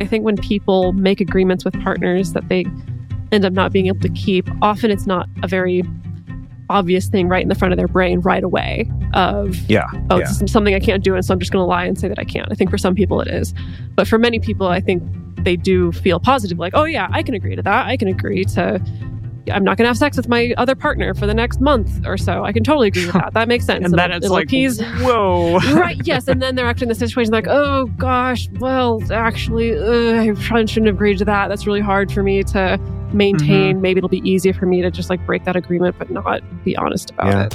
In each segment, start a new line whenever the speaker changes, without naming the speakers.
I think when people make agreements with partners that they end up not being able to keep, often it's not a very obvious thing right in the front of their brain right away of
yeah
oh
yeah.
is something i can't do and so i'm just going to lie and say that i can't. I think for some people it is. But for many people i think they do feel positive like oh yeah i can agree to that. I can agree to i'm not going to have sex with my other partner for the next month or so. I can totally agree with that. That makes sense.
And then it's
it'll
like,
appease
whoa.
right yes and then they're actually in the situation like oh gosh well actually uh, i probably shouldn't have agreed to that. That's really hard for me to maintain. Maybe it'll be easier for me to just like break that agreement but not be honest about
Yeah.
it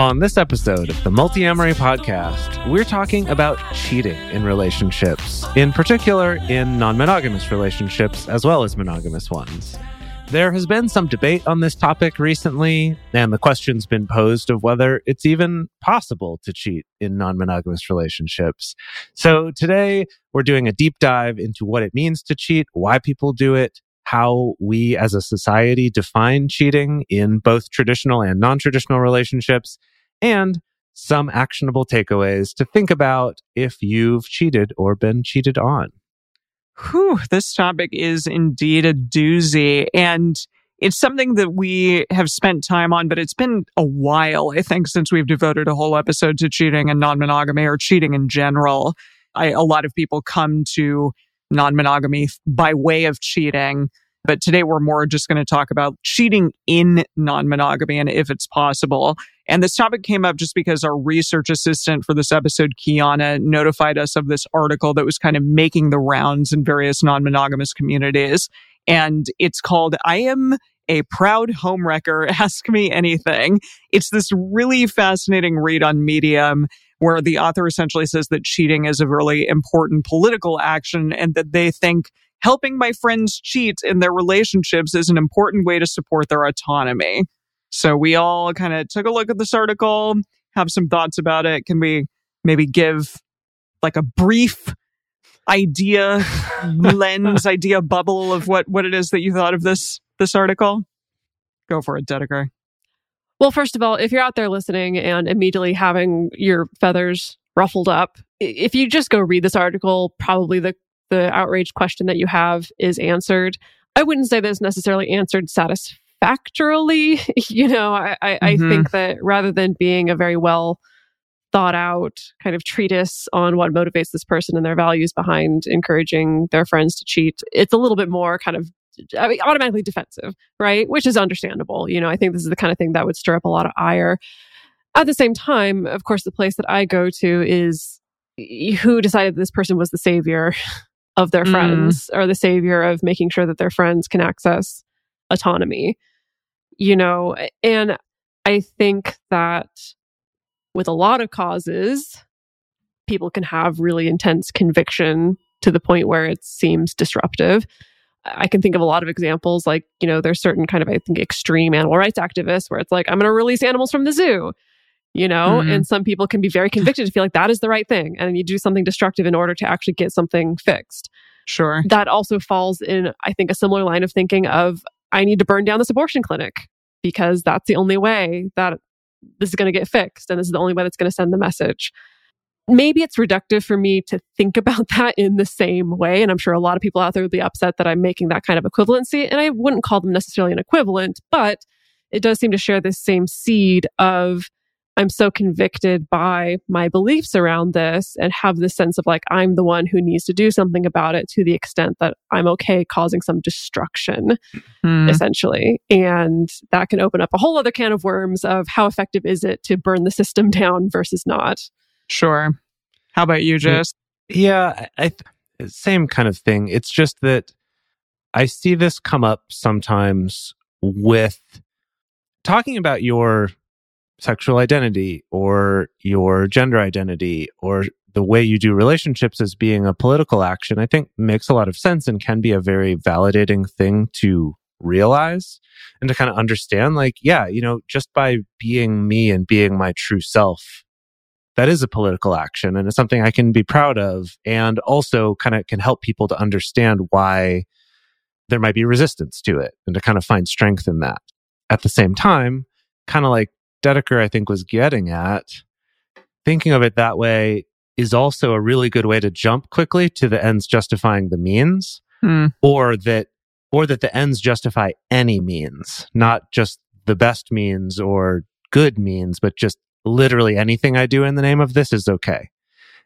On this episode of the Multiamory podcast, we're talking about cheating in relationships, in particular in non-monogamous relationships as well as monogamous ones. There has been some debate on this topic recently, and the question's been posed of whether it's even possible to cheat in non-monogamous relationships. So today we're doing a deep dive into what it means to cheat, why people do it, how we as a society define cheating in both traditional and non-traditional relationships, and some actionable takeaways to think about if you've cheated or been cheated on.
Whew, this topic is indeed a doozy. And it's something that we have spent time on, but it's been a while, I think, since we've devoted a whole episode to cheating and non monogamy or cheating in general. I, a lot of people come to non monogamy by way of cheating. But today we're more just going to talk about cheating in non monogamy and if it's possible. And this topic came up just because our research assistant for this episode, Kiana, notified us of this article that was kind of making the rounds in various non monogamous communities. And it's called I Am a Proud Homewrecker. Ask Me Anything. It's this really fascinating read on Medium where the author essentially says that cheating is a really important political action and that they think helping my friends cheat in their relationships is an important way to support their autonomy. So we all kind of took a look at this article, have some thoughts about it. Can we maybe give like a brief idea lens, idea bubble of what what it is that you thought of this this article? Go for it, Dedeker.
Well, first of all, if you're out there listening and immediately having your feathers ruffled up, if you just go read this article, probably the, the outrage question that you have is answered. I wouldn't say that it's necessarily answered satisfactorily. you know, I, I, I
Mhm.
think that rather than being a very well thought out kind of treatise on what motivates this person and their values behind encouraging their friends to cheat, it's a little bit more kind of I mean, automatically defensive, right? Which is understandable. You know, I think this is the kind of thing that would stir up a lot of ire. At the same time, of course, the place that I go to is who decided this person was the savior of their
Mm.
friends or the savior of making sure that their friends can access autonomy. You know, and I think that with a lot of causes, people can have really intense conviction to the point where it seems disruptive. I can think of a lot of examples, like, you know, there's certain kind of, I think, extreme animal rights activists where it's like, I'm going to release animals from the zoo, you know,
Mhm.
and some people can be very convicted to feel like that is the right thing. And you do something destructive in order to actually get something fixed.
Sure.
That also falls in, I think, a similar line of thinking of, I need to burn down this abortion clinic because that's the only way that this is going to get fixed. And this is the only way that's going to send the message maybe it's reductive for me to think about that in the same way. And I'm sure a lot of people out there would be upset that I'm making that kind of equivalency. And I wouldn't call them necessarily an equivalent, but it does seem to share this same seed of I'm so convicted by my beliefs around this and have this sense of like I'm the one who needs to do something about it to the extent that I'm okay causing some destruction
Hmm.
essentially. And that can open up a whole other can of worms of how effective is it to burn the system down versus not.
Sure. How about you, Jase?
Yeah, I, I th- same kind of thing. It's just that I see this come up sometimes with talking about your sexual identity or your gender identity or the way you do relationships as being a political action, I think makes a lot of sense and can be a very validating thing to realize and to kind of understand like, yeah, you know, just by being me and being my true self, that is a political action and it's something I can be proud of and also kind of can help people to understand why there might be resistance to it and to kind of find strength in that. At the same time, kind of like Dedeker, I think, was getting at, thinking of it that way is also a really good way to jump quickly to the ends justifying the means
Hmm.
or that or that the ends justify any means not just the best means or good means but just literally anything i do in the name of this is okay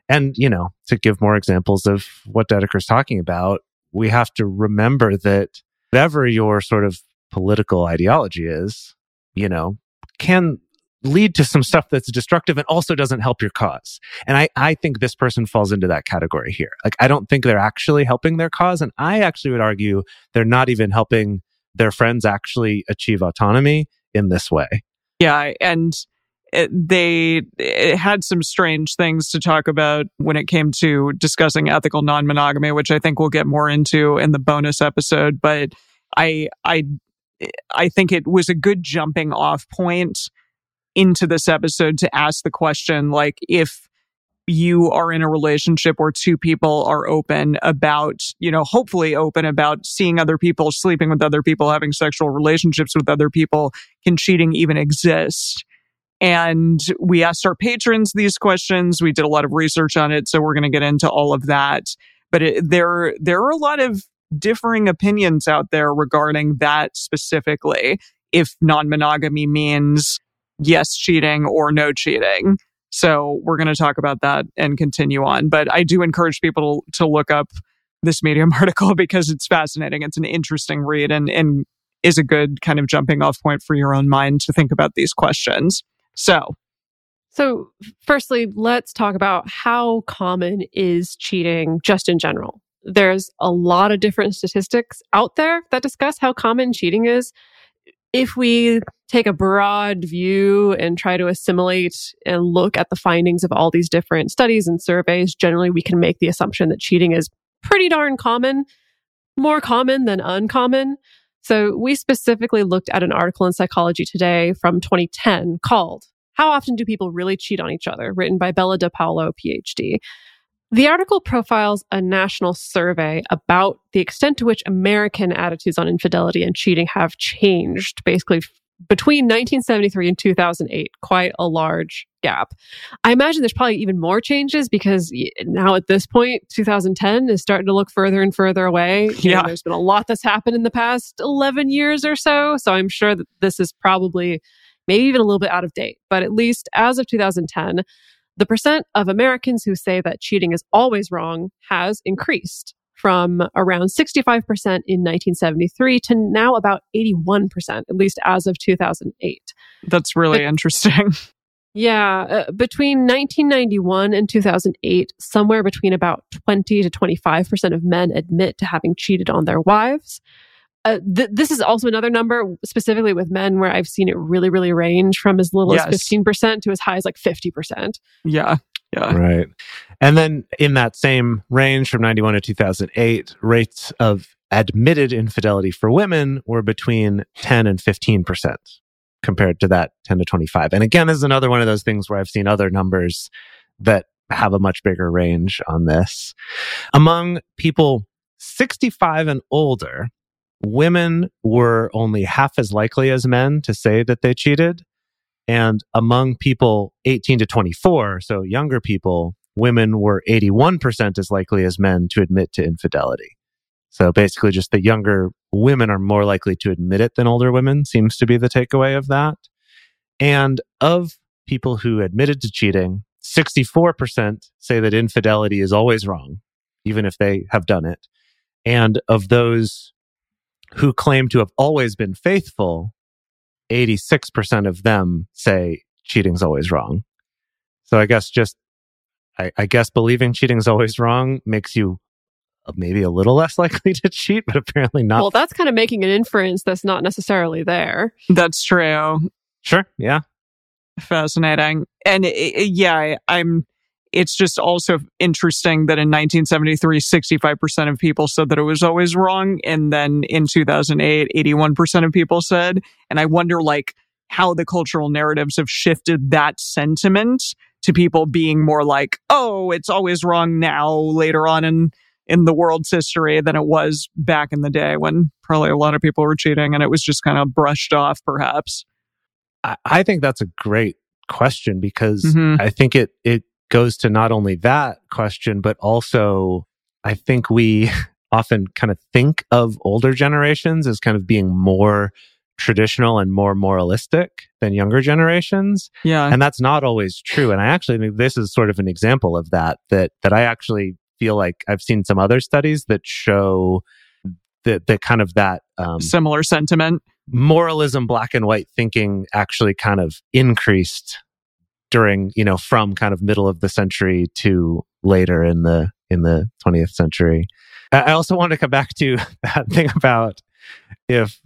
and you know to give more examples of what dedeker's talking about we have to remember that whatever your sort of political ideology is you know can lead to some stuff that's destructive and also doesn't help your cause and I, I think this person falls into that category here. Like, I don't think they're actually helping their cause. And I actually would argue they're not even helping their friends actually achieve autonomy in this way.
Yeah, and it, they it had some strange things to talk about when it came to discussing ethical non-monogamy, which I think we'll get more into in the bonus episode. But I I I think it was a good jumping off point into this episode to ask the question like if you are in a relationship where two people are open about, you know, hopefully open about seeing other people, sleeping with other people, having sexual relationships with other people, can cheating even exist? And we asked our patrons these questions. We did a lot of research on it, so we're going to get into all of that. But it, there, there are a lot of differing opinions out there regarding that specifically. If non-monogamy means yes cheating or no cheating. So we're going to talk about that and continue on. But I do encourage people to, to look up this Medium article because it's fascinating. It's an interesting read and, and is a good kind of jumping off point for your own mind to think about these questions. So
So, firstly, let's talk about how common is cheating just in general. There's a lot of different statistics out there that discuss how common cheating is. If we take a broad view and try to assimilate and look at the findings of all these different studies and surveys, generally we can make the assumption that cheating is pretty darn common, more common than uncommon. So we specifically looked at an article in Psychology Today from 2010 called How Often Do People Really Cheat on Each Other? written by Bella DePaulo, PhD. The article profiles a national survey about the extent to which American attitudes on infidelity and cheating have changed, basically between 1973 and 2008, quite a large gap. I imagine there's probably even more changes because now at this point, 2010 is starting to look further and further away. You know,
Yeah.
there's been a lot that's happened in the past 11 years or so. So I'm sure that this is probably maybe even a little bit out of date. But at least as of 2010, the percent of Americans who say that cheating is always wrong has increased from around 65% in 1973 to now about 81%, at least as of 2008.
that's really
But-
interesting.
Yeah, uh, between 1991 and 2008, somewhere between about 20 to 25% of men admit to having cheated on their wives. Uh, th- this is also another number, specifically with men, where I've seen it really, really range from as little
Yes.
as 15% to as high as like 50%.
yeah. Yeah.
Right. And then in that same range from 91 to 2008, rates of admitted infidelity for women were between 10 and 15% compared to that 10 to 25. And again, this is another one of those things where I've seen other numbers that have a much bigger range on this. Among people 65 and older, women were only half as likely as men to say that they cheated. And among people 18 to 24, so younger people, women were 81% as likely as men to admit to infidelity. So basically, just the younger women are more likely to admit it than older women, seems to be the takeaway of that. And of people who admitted to cheating, 64% say that infidelity is always wrong, even if they have done it. And of those who claim to have always been faithful, 86% of them say cheating's always wrong. So I guess just, I, I guess believing cheating's always wrong makes you maybe a little less likely to cheat, but apparently not.
well, that's kind of making an inference that's not necessarily there.
That's true.
sure. Yeah.
Fascinating. And it, it- yeah, I- I'm. It's just also interesting that in 1973, 65% of people said that it was always wrong. And then in 2008, 81% of people said. And I wonder, like, how the cultural narratives have shifted that sentiment to people being more like, oh, it's always wrong now, later on in, in the world's history than it was back in the day when probably a lot of people were cheating and it was just kind of brushed off, perhaps.
I, I think that's a great question because
Mhm.
I think it it goes to not only that question, but also I think we often kind of think of older generations as kind of being more traditional and more moralistic than younger generations.
Yeah.
and that's not always true and i actually think this is sort of an example of that that that i actually feel like i've seen some other studies that show that that kind of that um,
Similar sentiment.
moralism black and white thinking actually kind of increased during you know from kind of middle of the century to later in the in the 20th century i also want to come back to that thing about if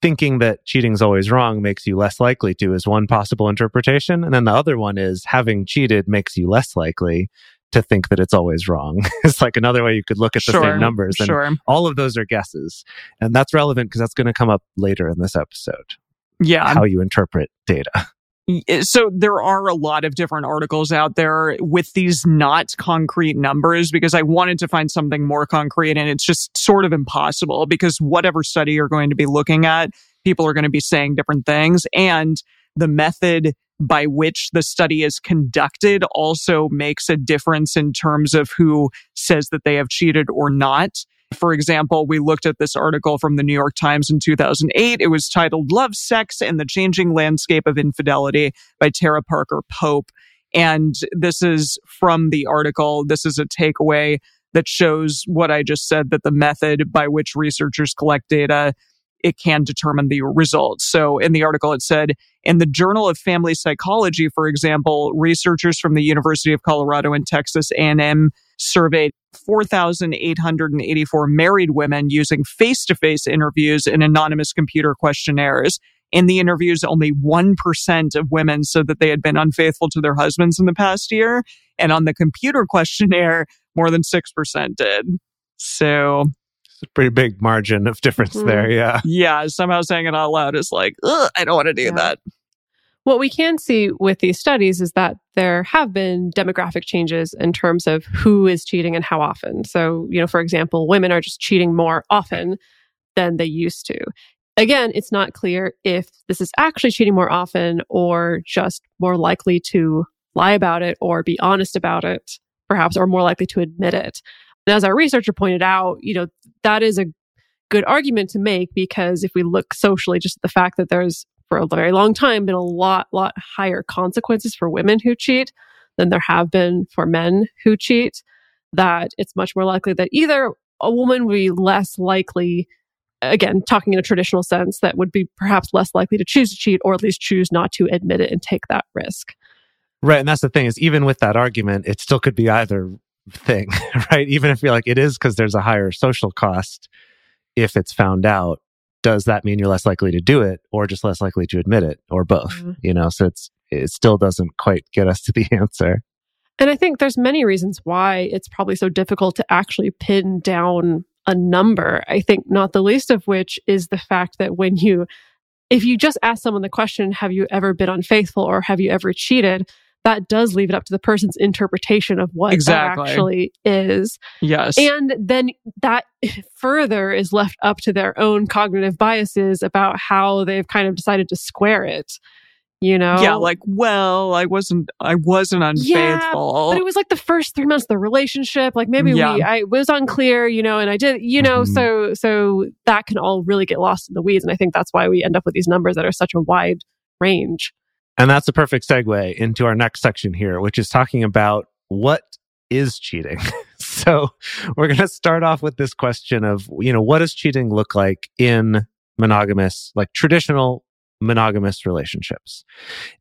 thinking that cheating is always wrong makes you less likely to is one possible interpretation and then the other one is having cheated makes you less likely to think that it's always wrong it's like another way you could look at the
sure.
same numbers and
Sure.
all of those are guesses and that's relevant because that's going to come up later in this episode
Yeah.
how you interpret data
Eh, so there are a lot of different articles out there with these not concrete numbers because I wanted to find something more concrete and it's just sort of impossible because whatever study you're going to be looking at, people are going to be saying different things and the method by which the study is conducted also makes a difference in terms of who says that they have cheated or not. For example, we looked at this article from the New York Times in 2008. It was titled Love, Sex, and the Changing Landscape of Infidelity by Tara Parker Pope. And this is from the article. This is a takeaway that shows what I just said that the method by which researchers collect data it can determine the results. So in the article, it said in the Journal of Family Psychology, for example, researchers from the University of Colorado and Texas A&M surveyed 4,884 married women using face-to-face interviews and anonymous computer questionnaires. In the interviews, only 1% of women said that they had been unfaithful to their husbands in the past year. And on the computer questionnaire, more than 6% did. So
pretty big margin of difference
Mhm.
there yeah
yeah, somehow saying it out loud is like, Ugh, I don't want to do
Yeah.
that.
What we can see with these studies is that there have been demographic changes in terms of who is cheating and how often. So, you know, for example, women are just cheating more often than they used to. Again, it's not clear if this is actually cheating more often or just more likely to lie about it or be honest about it, perhaps, or more likely to admit it. And as our researcher pointed out, you know, that is a good argument to make because if we look socially, just at the fact that there's for a very long time been a lot, lot higher consequences for women who cheat than there have been for men who cheat, that it's much more likely that either a woman would be less likely, again, talking in a traditional sense, that would be perhaps less likely to choose to cheat or at least choose not to admit it and take that risk.
right and that's the thing is even with that argument it still could be either thing right even if you're like it is because there's a higher social cost if it's found out does that mean you're less likely to do it or just less likely to admit it or both
Mhm.
you know so it's it still doesn't quite get us to the answer
And I think there's many reasons why it's probably so difficult to actually pin down a number. I think not the least of which is the fact that when you if you just ask someone the question, have you ever been unfaithful or have you ever cheated? That does leave it up to the person's interpretation of what
Exactly.
that actually is.
Yes.
And then that further is left up to their own cognitive biases about how they've kind of decided to square it. You know?
yeah, like, well, I wasn't, I wasn't
Yeah,
unfaithful.
but it was like the first three months of the relationship like maybe
Yeah.
we i was unclear you know and i did you know
Mhm.
so so that can all really get lost in the weeds and i think that's why we end up with these numbers that are such a wide range
And that's a perfect segue into our next section here, which is talking about what is cheating. so we're going to start off with this question of, you know, what does cheating look like in monogamous, like traditional monogamous relationships?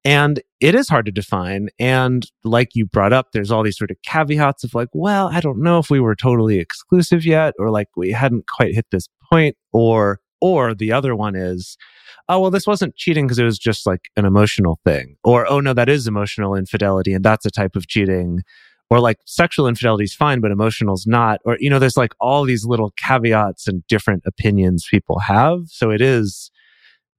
And it is hard to define. And like you brought up, there's all these sort of caveats of like, well, I don't know if we were totally exclusive yet, or like we hadn't quite hit this point, or Or the other one is, oh, well, this wasn't cheating because it was just like an emotional thing. Or, oh, no, that is emotional infidelity and that's a type of cheating. Or like sexual infidelity is fine, but emotional's not. Or, you know, there's like all these little caveats and different opinions people have. So it is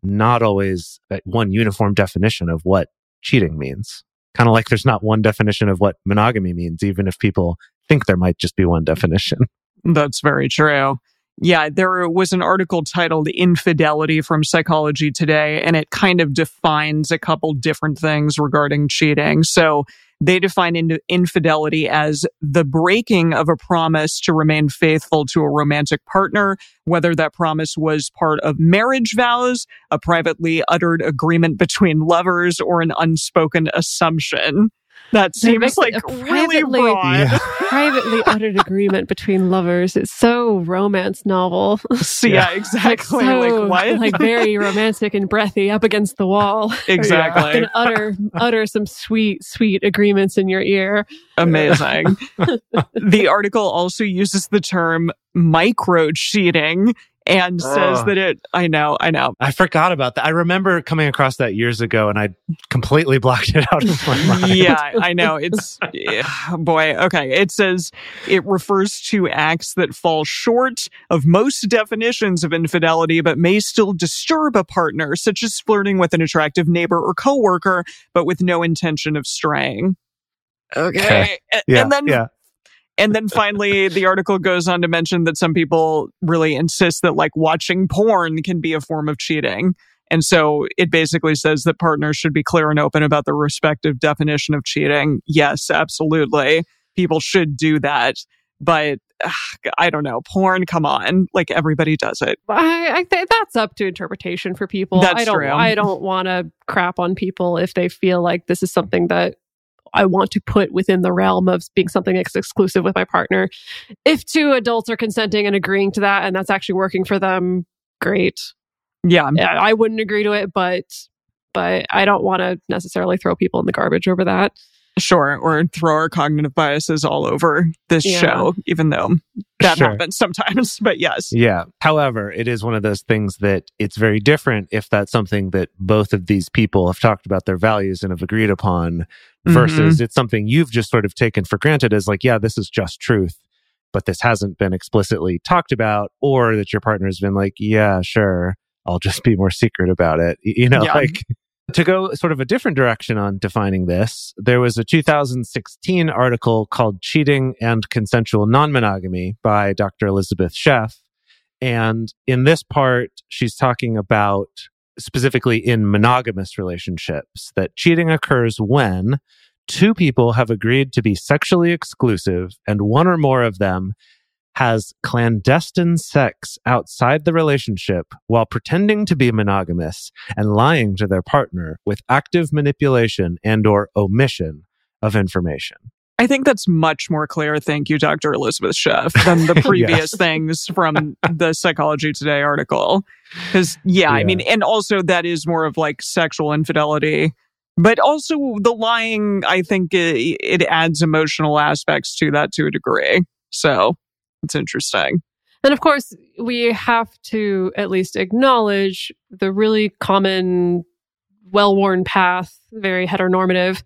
not always one uniform definition of what cheating means. Kind of like there's not one definition of what monogamy means, even if people think there might just be one definition.
That's very true. Yeah, there was an article titled Infidelity from Psychology Today, and it kind of defines a couple different things regarding cheating. So they define in- infidelity as the breaking of a promise to remain faithful to a romantic partner, whether that promise was part of marriage vows, a privately uttered agreement between lovers, or an unspoken assumption. That
They
seems
make
like
it
really
privately-
broad.
Yeah.
Privately uttered agreement between lovers. It's so romance novel.
So, yeah, exactly.
so,
like what?
Like very romantic and breathy up against the wall.
exactly.
Can utter utter some sweet, sweet agreements in your ear.
Amazing. the article also uses the term micro cheating and says that it, I know, I know.
I forgot about that. I remember coming across that years ago and I completely blocked it out of my mind.
yeah, I know. It's, boy, okay. It says it refers to acts that fall short of most definitions of infidelity, but may still disturb a partner, such as flirting with an attractive neighbor or coworker, but with no intention of straying. Okay.
Okay.
A-
Yeah.
and then
yeah.
And then finally, the article goes on to mention that some people really insist that like watching porn can be a form of cheating. And so it basically says that partners should be clear and open about the respective definition of cheating. Yes, absolutely. People should do that. But ugh, I don't know. Porn, come on. Like everybody does it.
I, I think that's up to interpretation for people.
That's
I don't.
true.
I don't want to crap on people if they feel like this is something that I want to put within the realm of being something that's exclusive with my partner. If two adults are consenting and agreeing to that, and that's actually working for them, great.
Yeah.
Yeah, I wouldn't agree to it, but but I don't want to necessarily throw people in the garbage over that.
Sure. Or throw our cognitive biases all over this
Yeah.
show, even though that
Sure.
happens sometimes. But yes.
Yeah. However, it is one of those things that it's very different if that's something that both of these people have talked about their values and have agreed upon mm-hmm. versus it's something you've just sort of taken for granted as like, yeah, this is just truth, but this hasn't been explicitly talked about or that your partner has been like, yeah, sure, I'll just be more secret about it. You know,
Yeah.
like to go sort of a different direction on defining this, there was a 2016 article called Cheating and Consensual Non-Monogamy by Dr. Elizabeth Sheff. And in this part, she's talking about specifically in monogamous relationships that cheating occurs when two people have agreed to be sexually exclusive and one or more of them has clandestine sex outside the relationship while pretending to be monogamous and lying to their partner with active manipulation and or omission of information.
I think that's much more clear. Thank you, Dr. Elizabeth Sheff, than the previous things from the Psychology Today article. Because, yeah, I mean, and also that is more of like sexual infidelity. But also the lying, I think it, it adds emotional aspects to that to a degree. So it's interesting.
And of course, we have to at least acknowledge the really common, well worn path, very heteronormative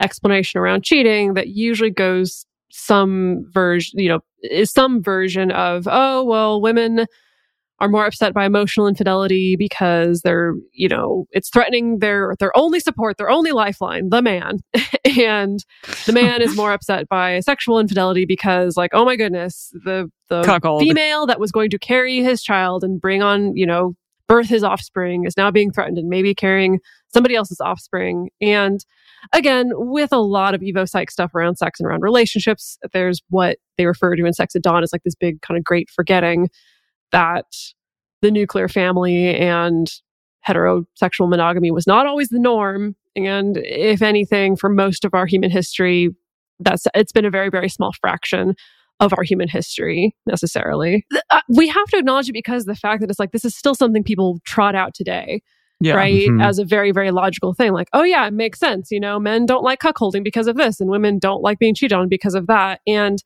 explanation around cheating that usually goes some version, you know, is some version of, oh, well, women are more upset by emotional infidelity because they're, you know, it's threatening their their only support, their only lifeline, the man. and the man is more upset by sexual infidelity because like, oh my goodness, the the
Cuckold.
female that was going to carry his child and bring on, you know, birth his offspring is now being threatened and maybe carrying somebody else's offspring. And again, with a lot of Evo psych stuff around sex and around relationships, there's what they refer to in Sex at Dawn as like this big kind of great forgetting that the nuclear family and heterosexual monogamy was not always the norm. And if anything, for most of our human history, that's it's been a very, very small fraction of our human history necessarily. Uh, we have to acknowledge it because the fact that it's like this is still something people trot out today
Yeah.
right?
Mhm.
As a very, very logical thing. Like, oh yeah, it makes sense. You know, men don't like cuckolding because of this, and women don't like being cheated on because of that. And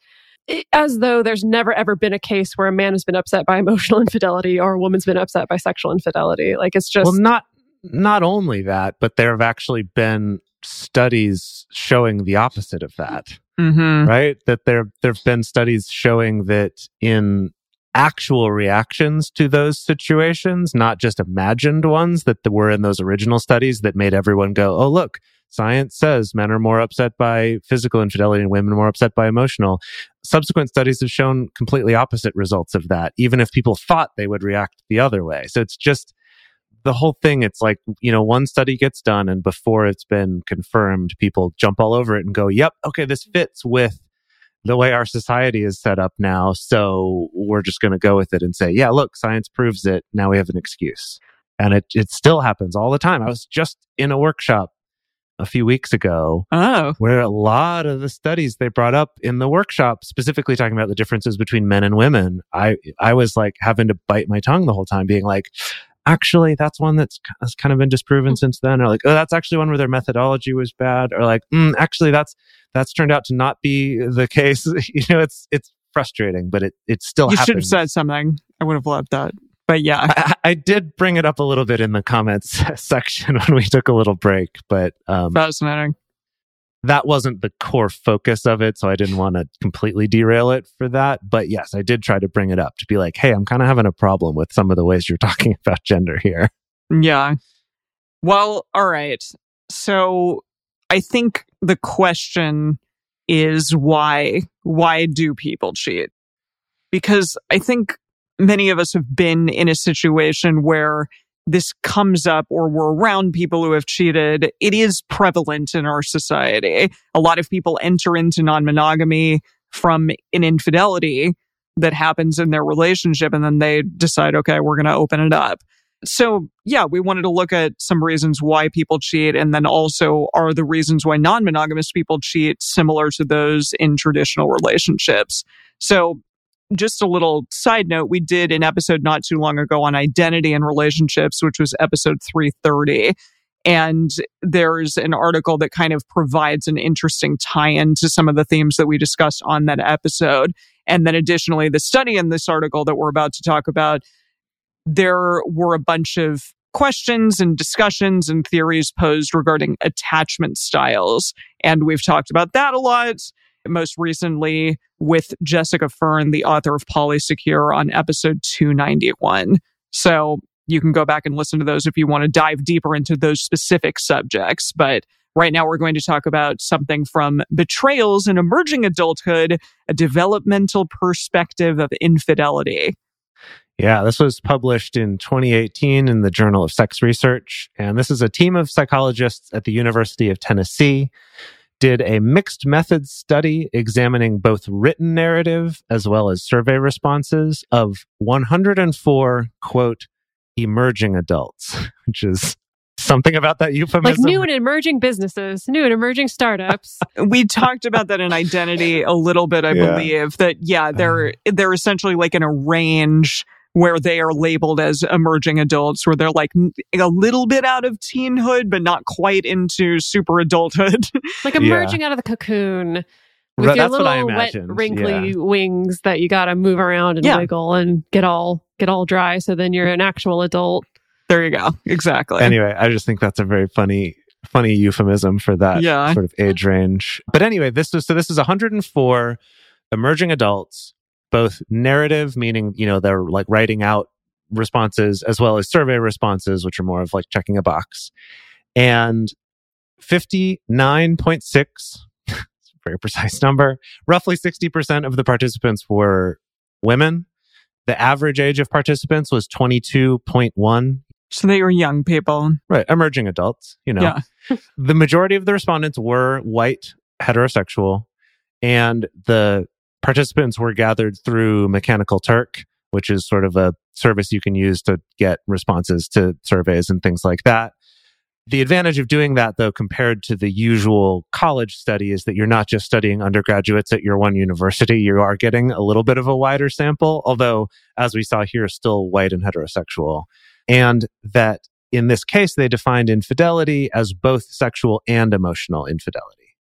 as though there's never ever been a case where a man has been upset by emotional infidelity or a woman's been upset by sexual infidelity. Like it's just
well, not not only that, but there have actually been studies showing the opposite of that.
Mm-hmm.
right? That there there've been studies showing that in actual reactions to those situations, not just imagined ones that were in those original studies that made everyone go, "Oh, look, science says men are more upset by physical infidelity and women more upset by emotional." Subsequent studies have shown completely opposite results of that, even if people thought they would react the other way. So it's just the whole thing it's like you know one study gets done and before it's been confirmed people jump all over it and go yep okay this fits with the way our society is set up now so we're just going to go with it and say yeah look science proves it. Now we have an excuse. And it it still happens all the time. I was just in a workshop a few weeks ago
Oh,
where a lot of the studies they brought up in the workshop specifically talking about the differences between men and women i i was like having to bite my tongue the whole time being like actually that's one that's has kind of been disproven since then or like oh that's actually one where their methodology was bad or like mm, actually that's that's turned out to not be the case you know it's it's frustrating but it it still
you should have said something. I would have loved that. But yeah,
I, I did bring it up a little bit in the comments section when we took a little break but um
fascinating.
That wasn't the core focus of it. So I didn't want to completely derail it for that. But yes, I did try to bring it up to be like, hey, I'm kind of having a problem with some of the ways you're talking about gender here.
Yeah. Well, all right. So I think the question is why why do people cheat? Because I think many of us have been in a situation where this comes up or we're around people who have cheated. It is prevalent in our society. A lot of people enter into non-monogamy from an infidelity that happens in their relationship and then they decide, okay, we're going to open it up. So, yeah, we wanted to look at some reasons why people cheat and then also are the reasons why non monogamous people cheat similar to those in traditional relationships. So, just a little side note, we did an episode not too long ago on identity and relationships, which was episode 330. And there's an article that kind of provides an interesting tie in to some of the themes that we discussed on that episode. And then additionally, the study in this article that we're about to talk about there were a bunch of questions and discussions and theories posed regarding attachment styles. And we've talked about that a lot. Most recently with Jessica Fern, the author of Polysecure on episode 291. So you can go back and listen to those if you want to dive deeper into those specific subjects. But right now we're going to talk about something from betrayals in emerging adulthood, a developmental perspective of infidelity.
Yeah, this was published in 2018 in the Journal of Sex Research. And this is a team of psychologists at the University of Tennessee did a mixed methods study examining both written narrative as well as survey responses of 104 quote emerging adults, which is something about that euphemism.
like
euphemism.
new and emerging businesses, new and emerging startups.
we talked about that in identity a little bit i
Yeah.
believe that yeah they're they're essentially like in a range where they are labeled as emerging adults where they're like a little bit out of teenhood but not quite into super adulthood
like
Yeah.
emerging out of the cocoon with
Right,
your
that's what
little
I
wet, wrinkly
yeah.
wings that you got to move around and
Yeah.
wiggle and get all get all dry. So then you're an actual adult.
there you go exactly
anyway, I just think that's a very funny, funny euphemism for that
Yeah.
sort of age range. But anyway, this is so this is 104 emerging adults, both narrative, meaning you know they're like writing out responses, as well as survey responses, which are more of like checking a box, and 59.6. Very precise number. Roughly 60% of the participants were women. The average age of participants was 22.1
so they were young people
Right. Emerging adults, you know.
Yeah.
the majority of the respondents were white, heterosexual, and the participants were gathered through Mechanical Turk, which is sort of a service you can use to get responses to surveys and things like that. The advantage of doing that, though, compared to the usual college study, is that you're not just studying undergraduates at your one university. You are getting a little bit of a wider sample, although, as we saw here, still white and heterosexual. And that in this case, they defined infidelity as both sexual and emotional infidelity.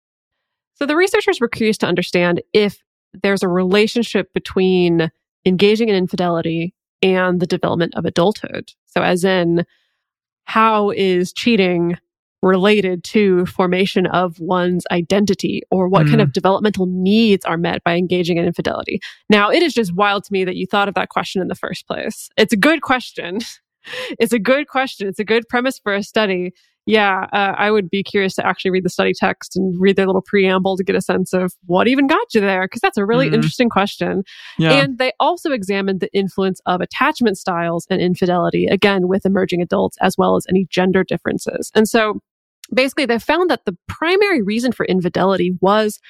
So the researchers were curious to understand if there's a relationship between engaging in infidelity and the development of adulthood. So, as in, how is cheating related to formation of one's identity or what kind
Mm.
of developmental needs are met by engaging in infidelity? Now, it is just wild to me that you thought of that question in the first place. It's a good question. It's a good question. It's a good premise for a study. Yeah, uh, I would be curious to actually read the study text and read their little preamble to get a sense of what even got you there, because that's a really
Mhm.
interesting question.
Yeah.
And they also examined the influence of attachment styles and infidelity, again, with emerging adults, as well as any gender differences. And so basically, they found that the primary reason for infidelity was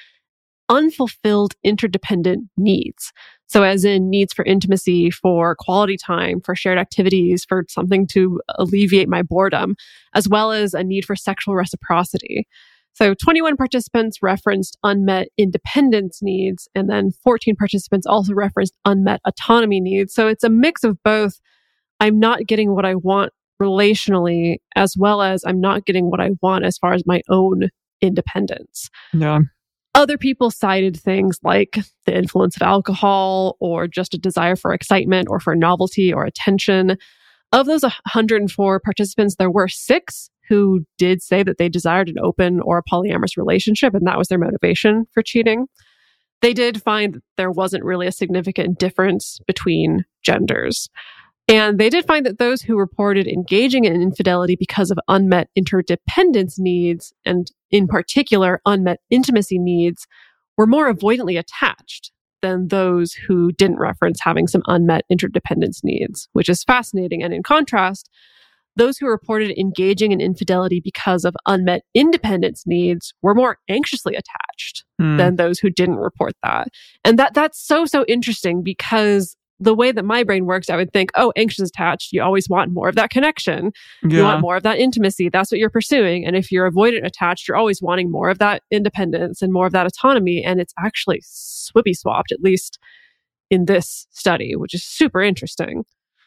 unfulfilled interdependent needs. So, as in needs for intimacy, for quality time, for shared activities, for something to alleviate my boredom, as well as a need for sexual reciprocity. So 21 participants referenced unmet independence needs, and then 14 participants also referenced unmet autonomy needs. So it's a mix of both. I'm not getting what I want relationally, as well as I'm not getting what I want as far as my own independence.
yeah.
Other people cited things like the influence of alcohol or just a desire for excitement or for novelty or attention. Of those 104 participants, there were six who did say that they desired an open or a polyamorous relationship, and that was their motivation for cheating. They did find that there wasn't really a significant difference between genders. And they did find that those who reported engaging in infidelity because of unmet interdependence needs, and in particular, unmet intimacy needs, were more avoidantly attached than those who didn't reference having some unmet interdependence needs, which is fascinating. And in contrast, those who reported engaging in infidelity because of unmet independence needs were more anxiously attached
Hmm.
than those who didn't report that. And that that's so so interesting because the way that my brain works, I would think, oh, anxious attached, you always want more of that connection. You want more of that intimacy. That's what you're pursuing. And if you're avoidant attached, you're always wanting more of that independence and more of that autonomy. And it's actually swippy swapped, at least in this study, which is super interesting.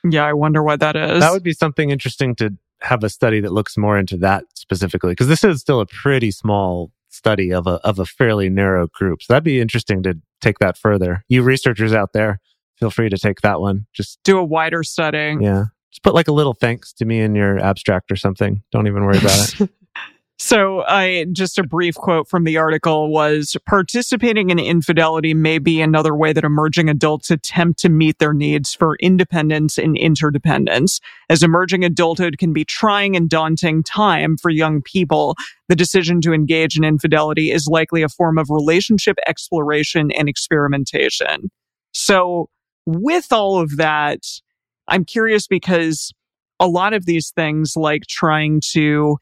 yeah. I wonder what that is.
That would be something interesting to have a study that looks more into that specifically, because this is still a pretty small study of a of a fairly narrow group. So that'd be interesting to take that further. You researchers out there, feel free to take that one. Just
Do a wider study.
yeah, just put like a little thanks to me in your abstract or something. Don't even worry about it.
So, I just a brief quote from the article was participating in infidelity may be another way that emerging adults attempt to meet their needs for independence and interdependence. As emerging adulthood can be trying and daunting time for young people, the decision to engage in infidelity is likely a form of relationship exploration and experimentation. So, with all of that, I'm curious because a lot of these things like trying to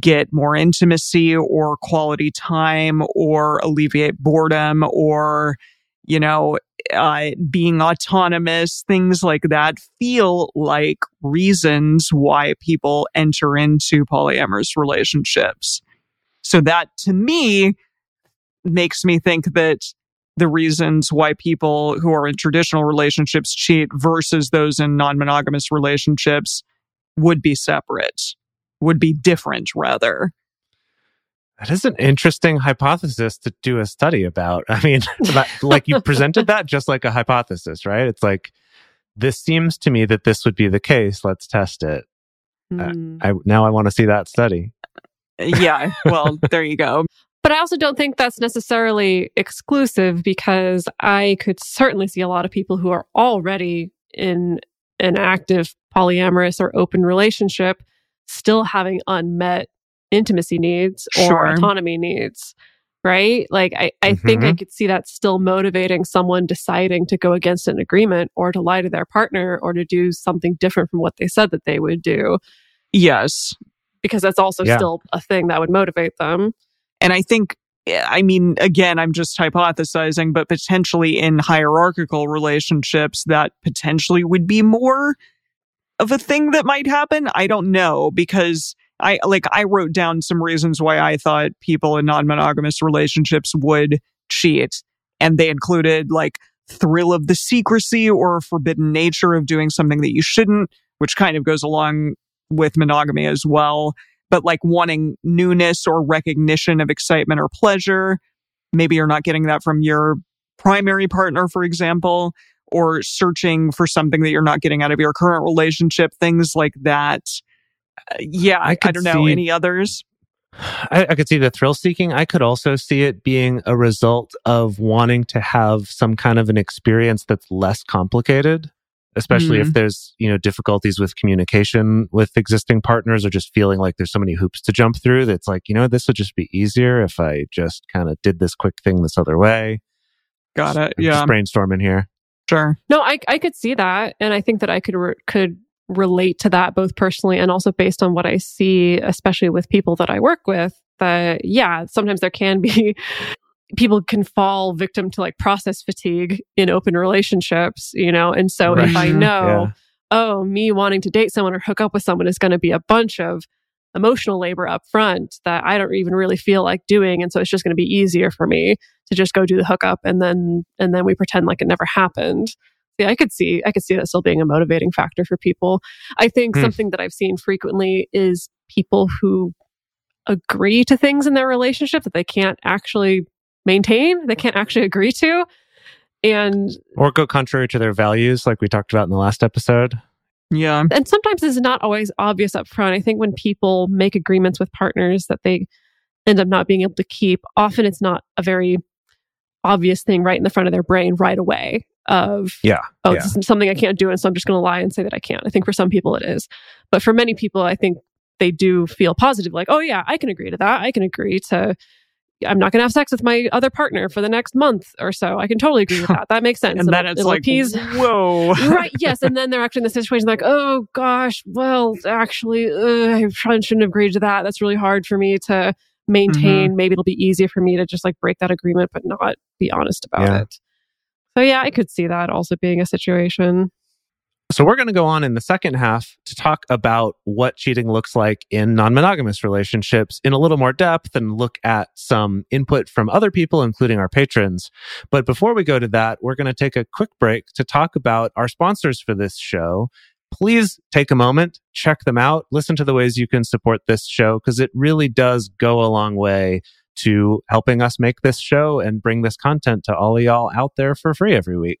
get more intimacy or quality time or alleviate boredom or you know uh, being autonomous things like that feel like reasons why people enter into polyamorous relationships. So that to me makes me think that the reasons why people who are in traditional relationships cheat versus those in non-monogamous relationships would be separate would be different rather.
That is an interesting hypothesis to do a study about. I mean, that- like you presented that just like a hypothesis, right? It's like, this seems to me that this would be the case. Let's test it.
Hmm.
I now I want to see that study.
Yeah, well, there you go.
But I also don't think that's necessarily exclusive because I could certainly see a lot of people who are already in an active polyamorous or open relationship still having unmet intimacy needs or
Sure.
autonomy needs. Right? Like, I, I think I
Mhm.
could see that still motivating someone deciding to go against an agreement or to lie to their partner or to do something different from what they said that they would do,
Yes.
because that's also
Yeah.
still a thing that would motivate them.
And I think, I mean, again, I'm just hypothesizing, but potentially in hierarchical relationships, that potentially would be more of a thing that might happen. I don't know because I like, I wrote down some reasons why I thought people in non monogamous relationships would cheat. And they included like thrill of the secrecy or forbidden nature of doing something that you shouldn't, which kind of goes along with monogamy as well but like wanting newness or recognition of excitement or pleasure. Maybe you're not getting that from your primary partner, for example, or searching for something that you're not getting out of your current relationship, things like that. Uh, yeah,
I
I, don't know.
see-
Any others?
I, I could see the thrill seeking. I could also see it being a result of wanting to have some kind of an experience that's less complicated, especially if mm-hmm. there's, you know, difficulties with communication with existing partners or just feeling like there's so many hoops to jump through that's like, you know, this would just be easier if I just kind of did this quick thing this other way.
Got it.
I'm
Yeah,
Just brainstorming here.
sure.
No, I I could see that, and I think that I could re- could relate to that both personally and also based on what I see, especially with people that I work with. That yeah, sometimes there can be people can fall victim to like process fatigue in open relationships, you know, and so if I
Right.
know, oh, me wanting to date someone or hook up with someone is going to be a bunch of emotional labor up front that I don't even really feel like doing. And so it's just going to be easier for me to just go do the hookup and then, and then we pretend like it never happened. Yeah, I could see, I could see that still being a motivating factor for people. I think
Hmm.
something that I've seen frequently is people who agree to things in their relationship that they can't actually maintain, they can't actually agree to. And
Or go contrary to their values, like we talked about in the last episode.
Yeah,
and sometimes it's not always obvious up front. I think when people make agreements with partners that they end up not being able to keep, often it's not a very obvious thing right in the front of their brain right away of
Yeah.
oh
yeah.
this is something I can't do and so I'm just going to lie and say that I can't. I think for some people it is. But for many people I think they do feel positive like oh yeah, I can agree to that. I can agree to I'm not going to have sex with my other partner for the next month or so. I can totally agree with that. That makes sense.
and then
It'll-
it's
it'll
like,
appease
whoa.
right yes and then they're actually in the situation like oh gosh well actually uh, i probably shouldn't have agreed to that that's really hard for me to maintain
Mm-hmm.
maybe it'll be easier for me to just like break that agreement but not be honest about
Yeah.
it so yeah i could see that also being a situation
So we're going to go on in the second half to talk about what cheating looks like in non-monogamous relationships in a little more depth and look at some input from other people, including our patrons. But before we go to that, we're going to take a quick break to talk about our sponsors for this show. Please take a moment, check them out, listen to the ways you can support this show because it really does go a long way to helping us make this show and bring this content to all of y'all out there for free every week.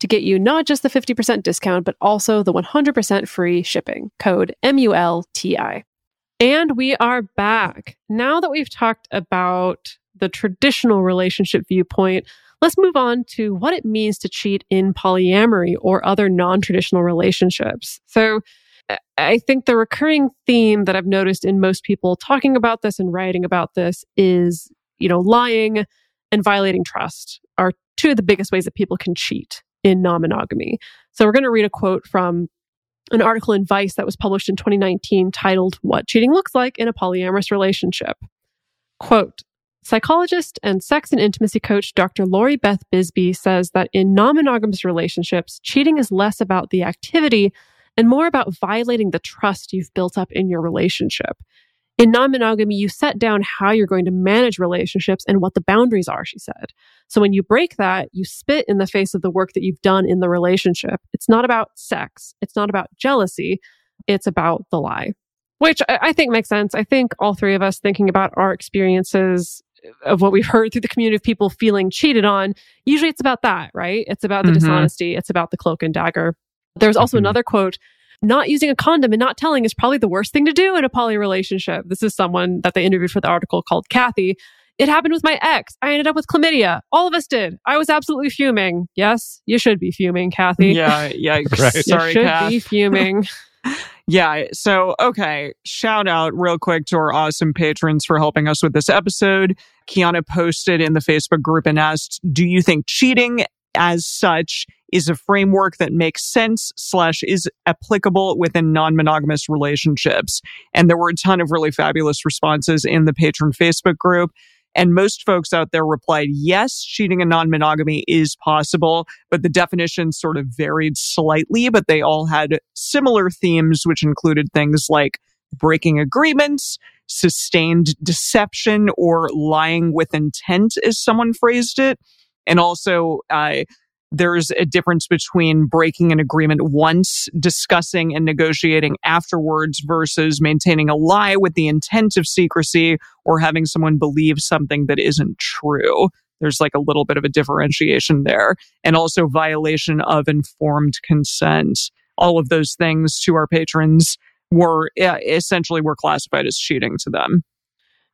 to get you not just the 50% discount, but also the 100% free shipping. Code M U L T I. And we are back. Now that we've talked about the traditional relationship viewpoint, let's move on to what it means to cheat in polyamory or other non traditional relationships. So, I think the recurring theme that I've noticed in most people talking about this and writing about this is, you know, lying and violating trust are two of the biggest ways that people can cheat in non monogamy. So we're going to read a quote from an article in Vice that was published in 2019 titled What Cheating Looks Like in a Polyamorous Relationship. Quote, Psychologist and sex and intimacy coach Dr. Lori Beth Bisbey says that in non monogamous relationships, cheating is less about the activity and more about violating the trust you've built up in your relationship. In non monogamy, you set down how you're going to manage relationships and what the boundaries are, she said. So when you break that, you spit in the face of the work that you've done in the relationship. It's not about sex. It's not about jealousy. It's about the lie, which I, I think makes sense. I think all three of us thinking about our experiences of what we've heard through the community of people feeling cheated on, usually it's about that, right? It's about the
Mhm.
dishonesty. It's about the cloak and dagger. There's also
Mhm.
another quote not using a condom and not telling is probably the worst thing to do in a poly relationship. This is someone that they interviewed for the article called Kathy. It happened with my ex. I ended up with chlamydia. All of us did. I was absolutely fuming. Yes, you should be fuming, Kathy.
Yeah, yikes.
Right.
You
Sorry,
should
Kath.
be fuming.
Yeah. So, okay. Shout out real quick to our awesome patrons for helping us with this episode. Kiana posted in the Facebook group and asked, do you think cheating as such is a framework that makes sense slash is applicable within non-monogamous relationships? And there were a ton of really fabulous responses in the patron Facebook group. And most folks out there replied, yes, cheating in non monogamy is possible, but the definitions sort of varied slightly, but they all had similar themes, which included things like breaking agreements, sustained deception, or lying with intent, as someone phrased it. And also, uh, there's a difference between breaking an agreement once, discussing and negotiating afterwards versus maintaining a lie with the intent of secrecy or having someone believe something that isn't true. There's like a little bit of a differentiation there. And also violation of informed consent. All of those things to our patrons were essentially were classified as cheating to them.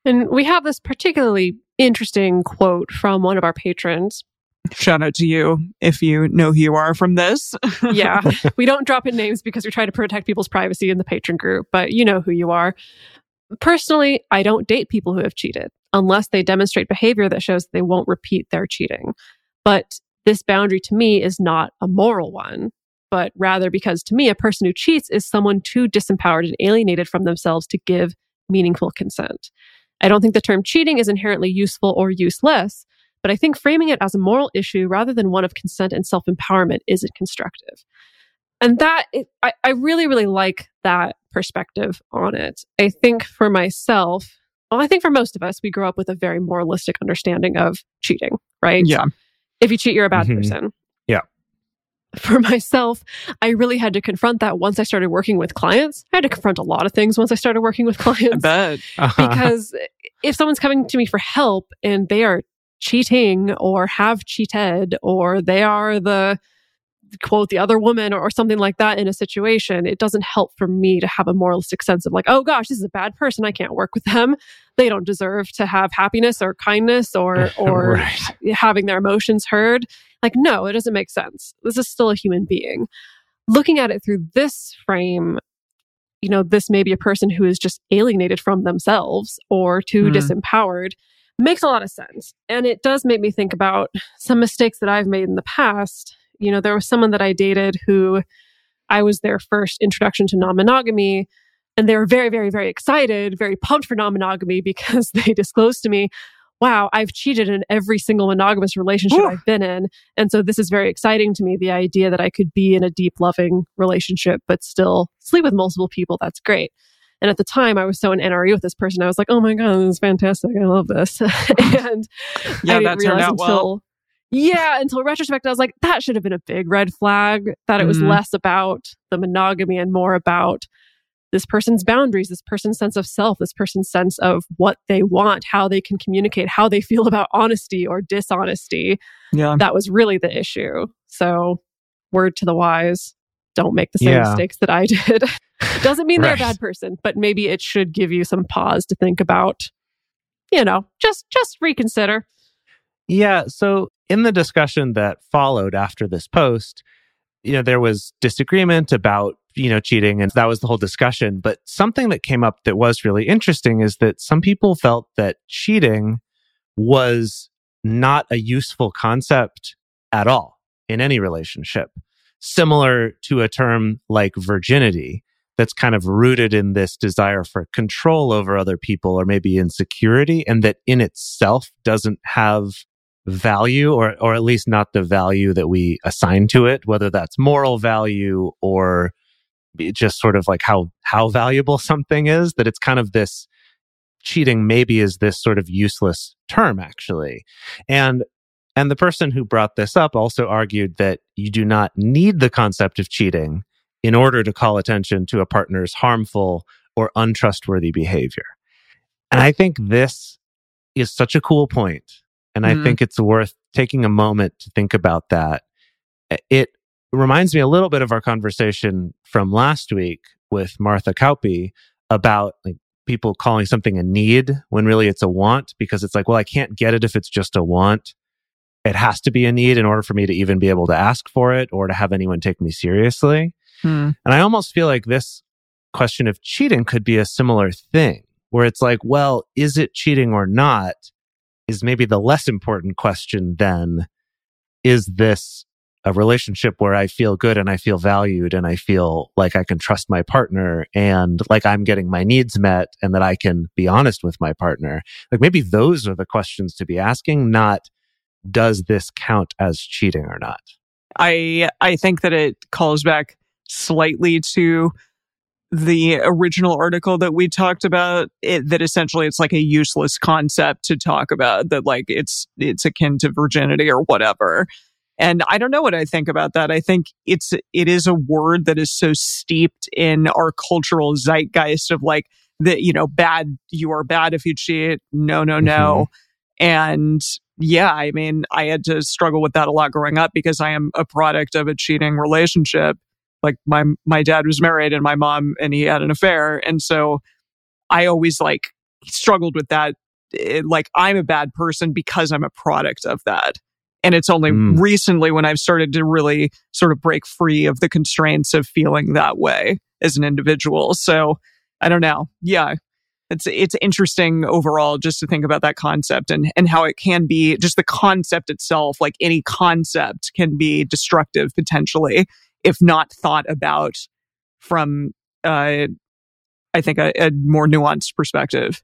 and we have this particularly interesting quote from one of our patrons.
Shout out to you if you know who you are from this.
yeah. we don't drop in names because we try to protect people's privacy in the patron group, but you know who you are. Personally, I don't date people who have cheated unless they demonstrate behavior that shows they won't repeat their cheating. But this boundary to me is not a moral one, but rather because to me, a person who cheats is someone too disempowered and alienated from themselves to give meaningful consent. I don't think the term cheating is inherently useful or useless, but I think framing it as a moral issue rather than one of consent and self empowerment isn't constructive. And that, it, I, I really, really like that perspective on it. I think for myself, well, I think for most of us, we grow up with a very moralistic understanding of cheating, right?
yeah.
If you cheat, you're a bad
Mhm.
person.
Yeah.
For myself, I really had to confront that once I started working with clients. I had to confront a lot of things once I started working with
I
clients
bet.
because if someone's coming to me for help and they are cheating or have cheated or they are the quote the other woman or, or something like that in a situation it doesn't help for me to have a moralistic sense of like oh gosh this is a bad person. I can't work with them. They don't deserve to have happiness or kindness or or
Right.
having their emotions heard. Like no it doesn't make sense. This is still a human being. Looking at it through this frame you know this may be a person who is just alienated from themselves or too
Mhm.
disempowered makes a lot of sense. And it does make me think about some mistakes that i've made in the past. You know there was someone that i dated who i was their first introduction to non-monogamy and they were very very very excited very pumped for non-monogamy because they disclosed to me wow i've cheated in every single monogamous relationship
Ooh.
i've been in. And so this is very exciting to me the idea that i could be in a deep loving relationship but still sleep with multiple people. That's great and at the time i was so in nre with this person i was like oh my god this is fantastic i love this and
Yeah,
I didn't
that turned
realize
out
until
well.
yeah until retrospect i was like that should have been a big red flag that it was
Mhm.
less about the monogamy and more about this person's boundaries this person's sense of self this person's sense of what they want how they can communicate how they feel about honesty or dishonesty
Yeah.
that was really the issue so word to the wise don't make the same
Yeah.
mistakes that i did doesn't mean they're a bad person but maybe it should give you some pause to think about you know just just reconsider
Yeah. So in the discussion that followed after this post, you know, there was disagreement about, you know, cheating and that was the whole discussion. But something that came up that was really interesting is that some people felt that cheating was not a useful concept at all in any relationship, similar to a term like virginity that's kind of rooted in this desire for control over other people or maybe insecurity and that in itself doesn't have value or or at least not the value that we assign to it whether that's moral value or just sort of like how how valuable something is that it's kind of this cheating maybe is this sort of useless term actually. And and the person who brought this up also argued that you do not need the concept of cheating in order to call attention to a partner's harmful or untrustworthy behavior. And I think this is such a cool point, And I
Mhm.
think it's worth taking a moment to think about that. It reminds me a little bit of our conversation from last week with Martha Kauppi about like people calling something a need when really it's a want because it's like, well, I can't get it if it's just a want. It has to be a need in order for me to even be able to ask for it or to have anyone take me seriously.
Hmm.
And I almost feel like this question of cheating could be a similar thing where it's like, well, is it cheating or not? Is maybe the less important question than is this a relationship where I feel good and I feel valued and I feel like I can trust my partner and like I'm getting my needs met and that I can be honest with my partner? Like maybe those are the questions to be asking, not does this count as cheating or not?
I I think that it calls back slightly to the original article that we talked about. It, that essentially it's like a useless concept to talk about that like it's it's akin to virginity or whatever. And i don't know what i think about that. I think it's it is a word that is so steeped in our cultural zeitgeist of like that you know bad you are bad if you cheat. No no no. Mm-hmm. And yeah i mean i had to struggle with that a lot growing up because i am a product of a cheating relationship. Like my my dad was married and my mom and he had an affair and so i always like struggled with that. Eh, like i'm a bad person because i'm a product of that. And it's only
Mm.
recently when i've started to really sort of break free of the constraints of feeling that way as an individual. So i don't know. Yeah it's it's interesting overall just to think about that concept and and how it can be just the concept itself like any concept can be destructive potentially if not thought about from uh i think a, a more nuanced perspective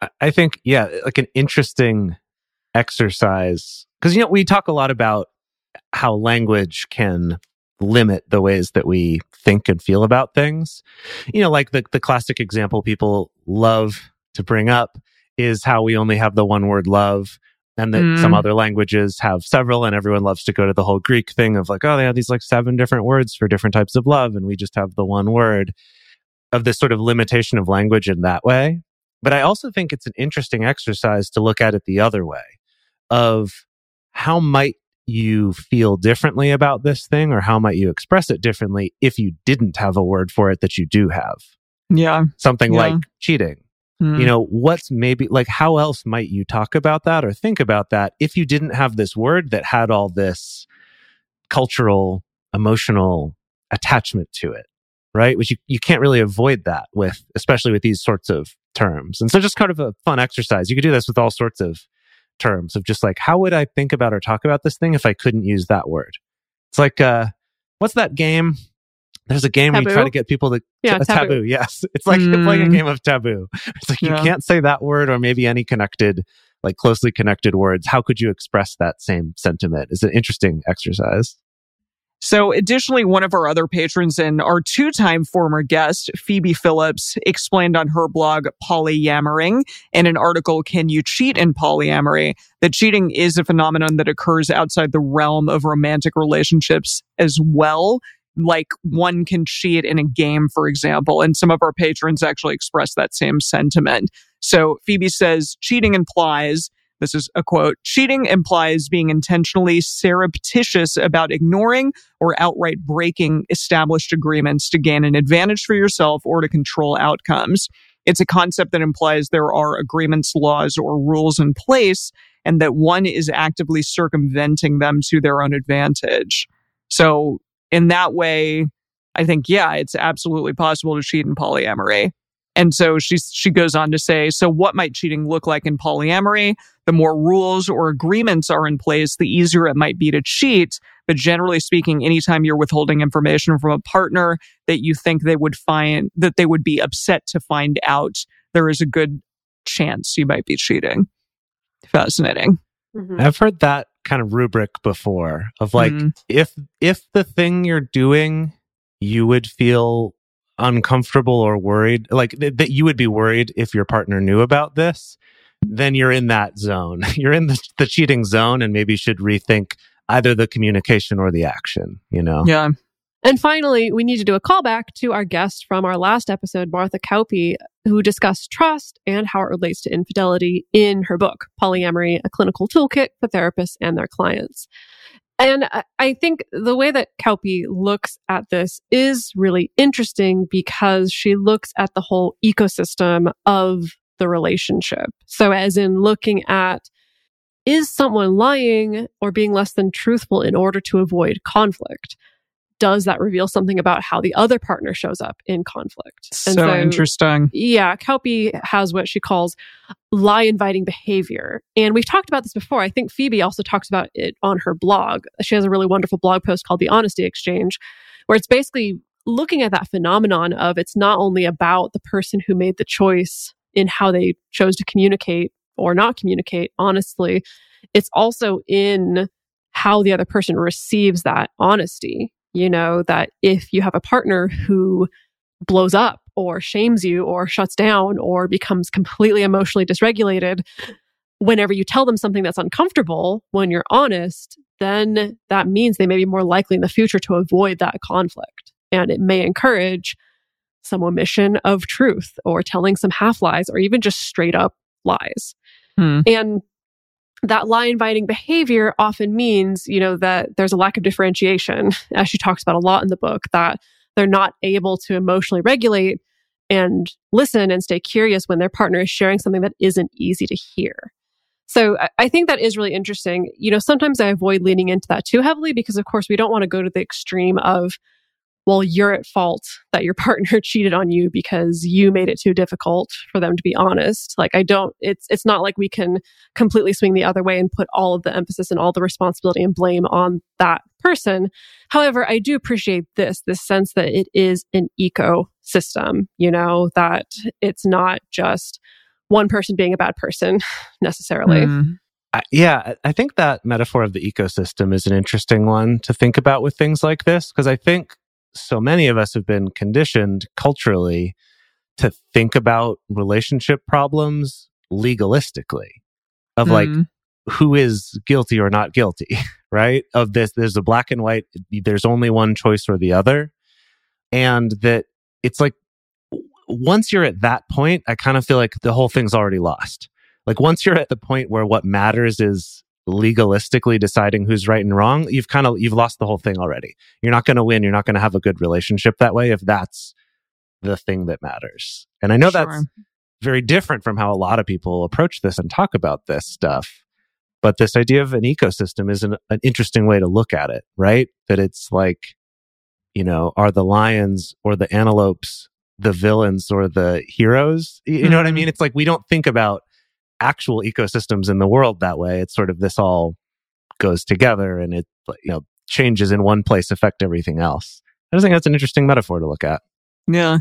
I- I think, yeah, like an interesting exercise. Because, you know, we talk a lot about how language can limit the ways that we think and feel about things. You know, like the, the classic example people love to bring up is how we only have the one word love. And that
Mm.
some other languages have several, and everyone loves to go to the whole Greek thing of like, oh, they have these like seven different words for different types of love, and we just have the one word of this sort of limitation of language in that way. But I also think it's an interesting exercise to look at it the other way of how might you feel differently about this thing or how might you express it differently if you didn't have a word for it that you do have?
yeah
Something
Yeah.
like cheating.
Hmm.
You know, what's maybe like how else might you talk about that or think about that if you didn't have this word that had all this cultural, emotional attachment to it? Right? Which you, you can't really avoid that with, especially with these sorts of terms. And so just kind of a fun exercise. You could do this with all sorts of terms of just like, how would I think about or talk about this thing if I couldn't use that word? It's like, uh, what's that game? There's a game where you try to get people to
Yeah,
a taboo.
taboo.
Yes. It's like
Mm.
playing a game of taboo. It's like
Yeah.
you can't say that word or maybe any connected, like closely connected words. How could you express that same sentiment? It's an interesting exercise.
So, additionally, one of our other patrons and our two time former guest, Phoebe Phillips, explained on her blog Polyamoring in an article, Can You Cheat in Polyamory? that cheating is a phenomenon that occurs outside the realm of romantic relationships as well. Like one can cheat in a game, for example, and some of our patrons actually express that same sentiment. So Phoebe says cheating implies this is a quote cheating implies being intentionally surreptitious about ignoring or outright breaking established agreements to gain an advantage for yourself or to control outcomes. It's a concept that implies there are agreements, laws, or rules in place, and that one is actively circumventing them to their own advantage. So, in that way, I think, yeah, it's absolutely possible to cheat in polyamory. And so she she goes on to say, so what might cheating look like in polyamory? The more rules or agreements are in place, the easier it might be to cheat. But generally speaking, anytime you're withholding information from a partner that you think they would find that they would be upset to find out, there is a good chance you might be cheating. Fascinating.
Mhm.
I've heard that kind of rubric before of like,
Mm.
if, if the thing you're doing, you would feel uncomfortable or worried, like th- that you would be worried if your partner knew about this, then you're in that zone. You're in the, the cheating zone and maybe should rethink either the communication or the action, you know?
Yeah.
And finally, we need to do a callback to our guest from our last episode, Martha Kauppi, who discussed trust and how it relates to infidelity in her book, Polyamory, a clinical toolkit for therapists and their clients. And I- think the way that Kauppi looks at this is really interesting because she looks at the whole ecosystem of the relationship. So, as in looking at is someone lying or being less than truthful in order to avoid conflict? Does that reveal something about how the other partner shows up in conflict? And
So, interesting.
yeah, Kauppi has what she calls lie inviting behavior. And we've talked about this before. I think Phoebe also talks about it on her blog. She has a really wonderful blog post called The Honesty Exchange, where it's basically looking at that phenomenon of it's not only about the person who made the choice in how they chose to communicate or not communicate honestly, it's also in how the other person receives that honesty. You know, that if you have a partner who blows up or shames you or shuts down or becomes completely emotionally dysregulated, whenever you tell them something that's uncomfortable, when you're honest, then that means they may be more likely in the future to avoid that conflict. And it may encourage some omission of truth or telling some half lies or even just straight up lies.
Hmm.
And that lie inviting behavior often means, you know, that there's a lack of differentiation, as she talks about a lot in the book, that they're not able to emotionally regulate and listen and stay curious when their partner is sharing something that isn't easy to hear. So I- think that is really interesting. You know, sometimes I avoid leaning into that too heavily because, of course, we don't want to go to the extreme of, well, you're at fault that your partner cheated on you because you made it too difficult for them to be honest. Like I don't it's it's not like we can completely swing the other way and put all of the emphasis and all the responsibility and blame on that person. However, I do appreciate this this sense that it is an ecosystem, you know, that it's not just one person being a bad person necessarily.
Hmm.
I, yeah, I think that metaphor of the ecosystem is an interesting one to think about with things like this because I think so many of us have been conditioned culturally to think about relationship problems legalistically of like
Hmm.
Who is guilty or not guilty, right? Of this, there's a black and white, there's only one choice or the other. And that it's like, once you're at that point, I kind of feel like the whole thing's already lost. Like once you're at the point where what matters is legalistically deciding who's right and wrong, you've kind of, you've lost the whole thing already. You're not going to win. You're not going to have a good relationship that way if that's the thing that matters. And I know that's very different from how a lot of people approach this and talk about this stuff. But this idea of an ecosystem is an, an interesting way to look at it, right? That it's like, you know, are the lions or the antelopes the villains or the heroes? You know what I
Mhm.
mean? It's like we don't think about actual ecosystems in the world that way. It's sort of this all goes together and it, you know, changes in one place affect everything else. I just think that's an interesting metaphor to look at.
Yeah.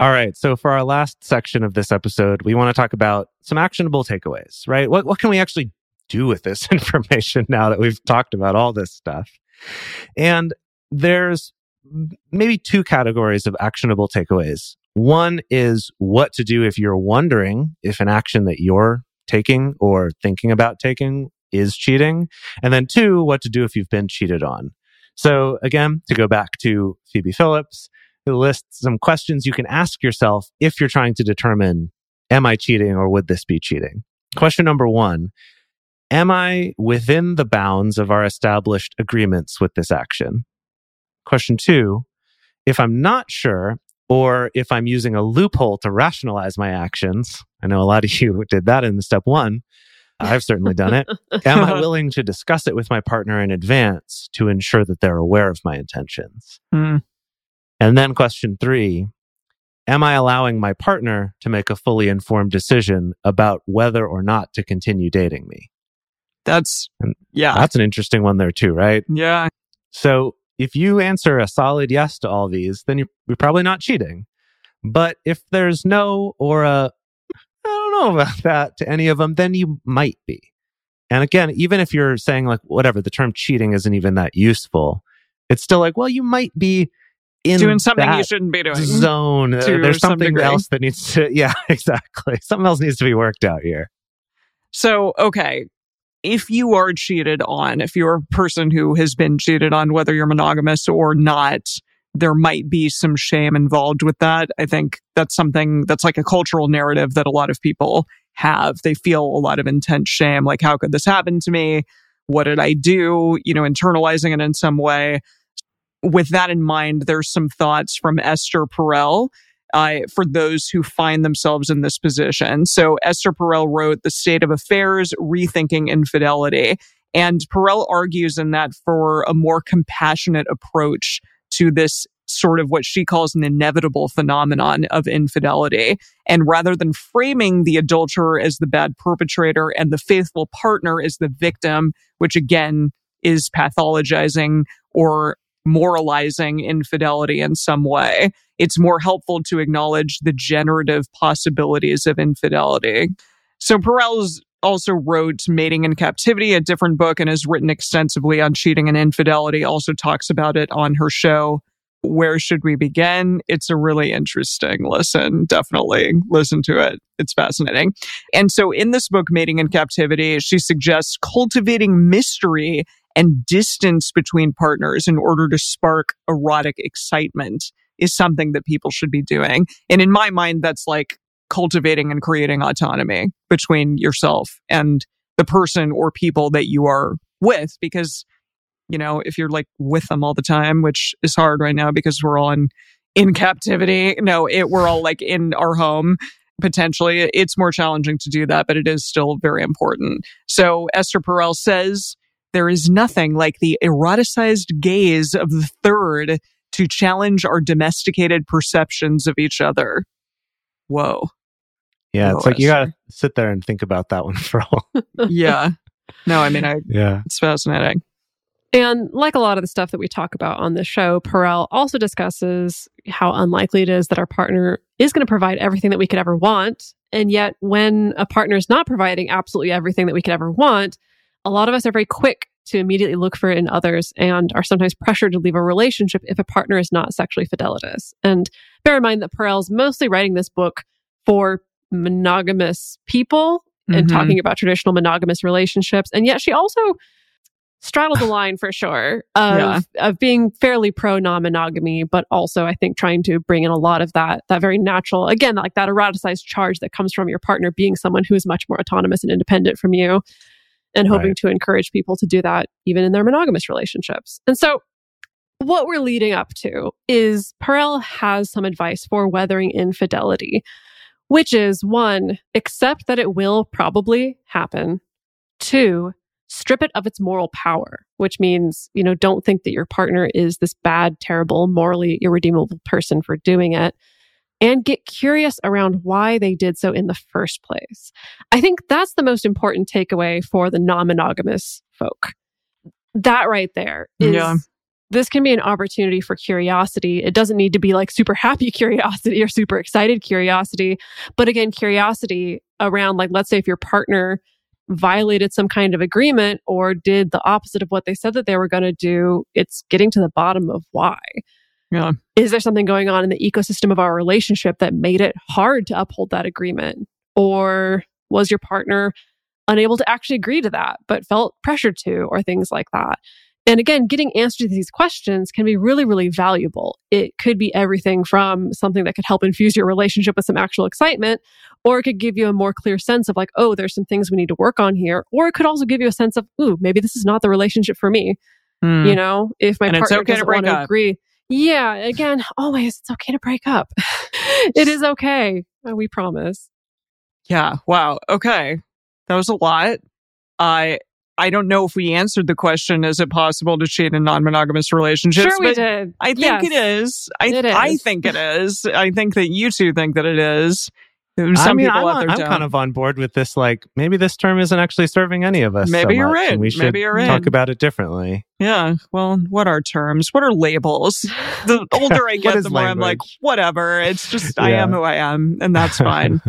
All right. So for our last section of this episode, we want to talk about some actionable takeaways, right? What, what can we actually do with this information now that we've talked about all this stuff? And there's maybe two categories of actionable takeaways. One is what to do if you're wondering if an action that you're taking or thinking about taking is cheating. And then two, what to do if you've been cheated on. So again, to go back to Phoebe Phillips, it lists some questions you can ask yourself if you're trying to determine, am I cheating or would this be cheating? Question number one, am I within the bounds of our established agreements with this action? Question two, if I'm not sure, or if I'm using a loophole to rationalize my actions, I know a lot of you did that in step one. I've certainly done it. Am I willing to discuss it with my partner in advance to ensure that they're aware of my intentions?
Hmm.
And then question three Am I allowing my partner to make a fully informed decision about whether or not to continue dating me?
That's,
And
yeah.
That's an interesting one there, too, right?
Yeah.
So if you answer a solid yes to all these, then you're, you're probably not cheating. But if there's no or a, I don't know about that to any of them, then you might be. And again, even if you're saying like, whatever, the term cheating isn't even that useful, it's still like, well, you might be in
Doing something you shouldn't be doing.
zone. Uh, There's something
degree.
else that needs to. Yeah, exactly. Something else needs to be worked out here.
So, okay. If you are cheated on, if you're a person who has been cheated on, whether you're monogamous or not, there might be some shame involved with that. I think that's something that's like a cultural narrative that a lot of people have. They feel a lot of intense shame. Like, how could this happen to me? What did I do? You know, internalizing it in some way. With that in mind, there's some thoughts from Esther Perel uh, for those who find themselves in this position. So Esther Perel wrote The State of Affairs, Rethinking Infidelity. And Perel argues in that for a more compassionate approach to this sort of what she calls an inevitable phenomenon of infidelity. And rather than framing the adulterer as the bad perpetrator and the faithful partner as the victim, which again is pathologizing or moralizing infidelity in some way, it's more helpful to acknowledge the generative possibilities of infidelity. So Perel's also wrote Mating in Captivity, a different book, and has written extensively on cheating and infidelity, also talks about it on her show. Where should we begin? It's a really interesting listen. Definitely listen to it. It's fascinating. And so in this book, Mating in Captivity, she suggests cultivating mystery and distance between partners in order to spark erotic excitement is something that people should be doing. And in my mind, that's like cultivating and creating autonomy between yourself and the person or people that you are with. Because, you know, if you're like with them all the time, which is hard right now because we're all in, in captivity, no, it, we're all like in our home. Potentially, it's more challenging to do that, but it is still very important. So Esther Perel says, there is nothing like the eroticized gaze of the third to challenge our domesticated perceptions of each other. Whoa.
Yeah,
Oh,
it's like you gotta sit there and think about that one for a while.
yeah. No, I mean, I,
yeah.
it's fascinating.
And like a lot of the stuff that we talk about on the show, Perel also discusses how unlikely it is that our partner is going to provide everything that we could ever want. And yet, when a partner is not providing absolutely everything that we could ever want, a lot of us are very quick to immediately look for it in others and are sometimes pressured to leave a relationship if a partner is not sexually fidelitous. And bear in mind that Perel's mostly writing this book for monogamous people and
Mhm.
talking about traditional monogamous relationships. And yet she also straddled the line for sure of,
Yeah.
of being fairly pro non-monogamy, but also I think trying to bring in a lot of that, that very natural, again, like that eroticized charge that comes from your partner being someone who is much more autonomous and independent from you and hoping
Right.
to encourage people to do that even in their monogamous relationships. And so what we're leading up to is Perel has some advice for weathering infidelity, which is one, accept that it will probably happen. Two, strip it of its moral power, which means, you know, don't think that your partner is this bad, terrible, morally irredeemable person for doing it. And get curious around why they did so in the first place. I think that's the most important takeaway for the non monogamous folk. That right there is
Yeah.
this can be an opportunity for curiosity. It doesn't need to be like super happy curiosity or super excited curiosity. But again, curiosity around like, let's say if your partner violated some kind of agreement or did the opposite of what they said that they were going to do, it's getting to the bottom of why.
Yeah.
Is there something going on in the ecosystem of our relationship that made it hard to uphold that agreement? Or was your partner unable to actually agree to that, but felt pressured to, or things like that? And again, getting answers to these questions can be really, really valuable. It could be everything from something that could help infuse your relationship with some actual excitement, or it could give you a more clear sense of like, oh, there's some things we need to work on here. Or it could also give you a sense of, ooh, maybe this is not the relationship for me.
Hmm.
You know, if my
And
partner
okay
doesn't want to
up.
agree. Yeah, again, always it's okay to break up. it is okay. Uh, We promise.
Yeah. Wow. Okay. That was a lot. I I don't know if we answered the question, is it possible to cheat in non-monogamous relationships?
sure, we did.
I think
Yes.
it is. I
It
I think it is. I think that you two think that it is. Some
I mean,
people
I'm,
out there
I'm
don't.
kind of on board with this. Like, maybe this term isn't actually serving any of us.
Maybe
so
you're right.
we should
Maybe you're
talk about it differently.
yeah. Well, what are terms? What are labels? The older I get, the more I'm like, whatever. It's just I am who I am, and that's fine.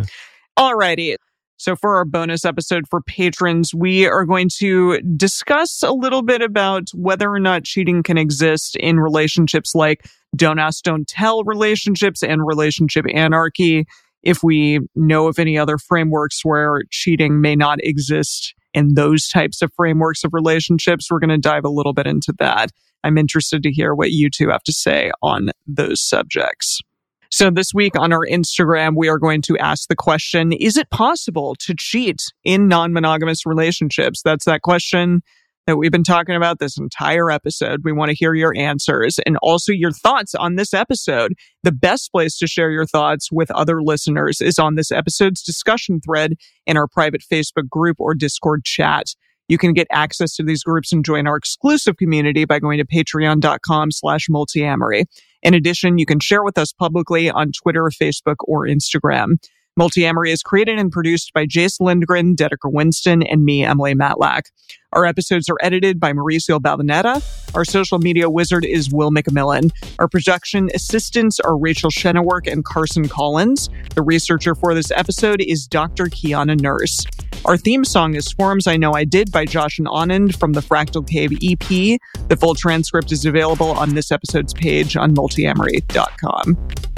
Alrighty. So, for our bonus episode for patrons, we are going to discuss a little bit about whether or not cheating can exist in relationships like don't ask, don't tell relationships and relationship anarchy. If we know of any other frameworks where cheating may not exist in those types of frameworks of relationships, we're going to dive a little bit into that. I'm interested to hear what you two have to say on those subjects. So this week on our Instagram, we are going to ask the question, is it possible to cheat in non-monogamous relationships? That's that question that we've been talking about this entire episode. We want to hear your answers and also your thoughts on this episode. The best place to share your thoughts with other listeners is on this episode's discussion thread in our private Facebook group or Discord chat. You can get access to these groups and join our exclusive community by going to patreon.com slash multiamory. In addition, you can share with us publicly on Twitter, Facebook, or Instagram. Multiamory is created and produced by Jase Lindgren, Dedeker Winston, and me, Emily Matlack. Our episodes are edited by Mauricio Balvanera. Our social media wizard is Will McMillan. Our production assistants are Rachel Shennework and Carson Collins. The researcher for this episode is Dr. Kiana Nurse. Our theme song is Forms I Know I Did by Josh and Anand from the Fractal Cave EP. The full transcript is available on this episode's page on multiamory.com.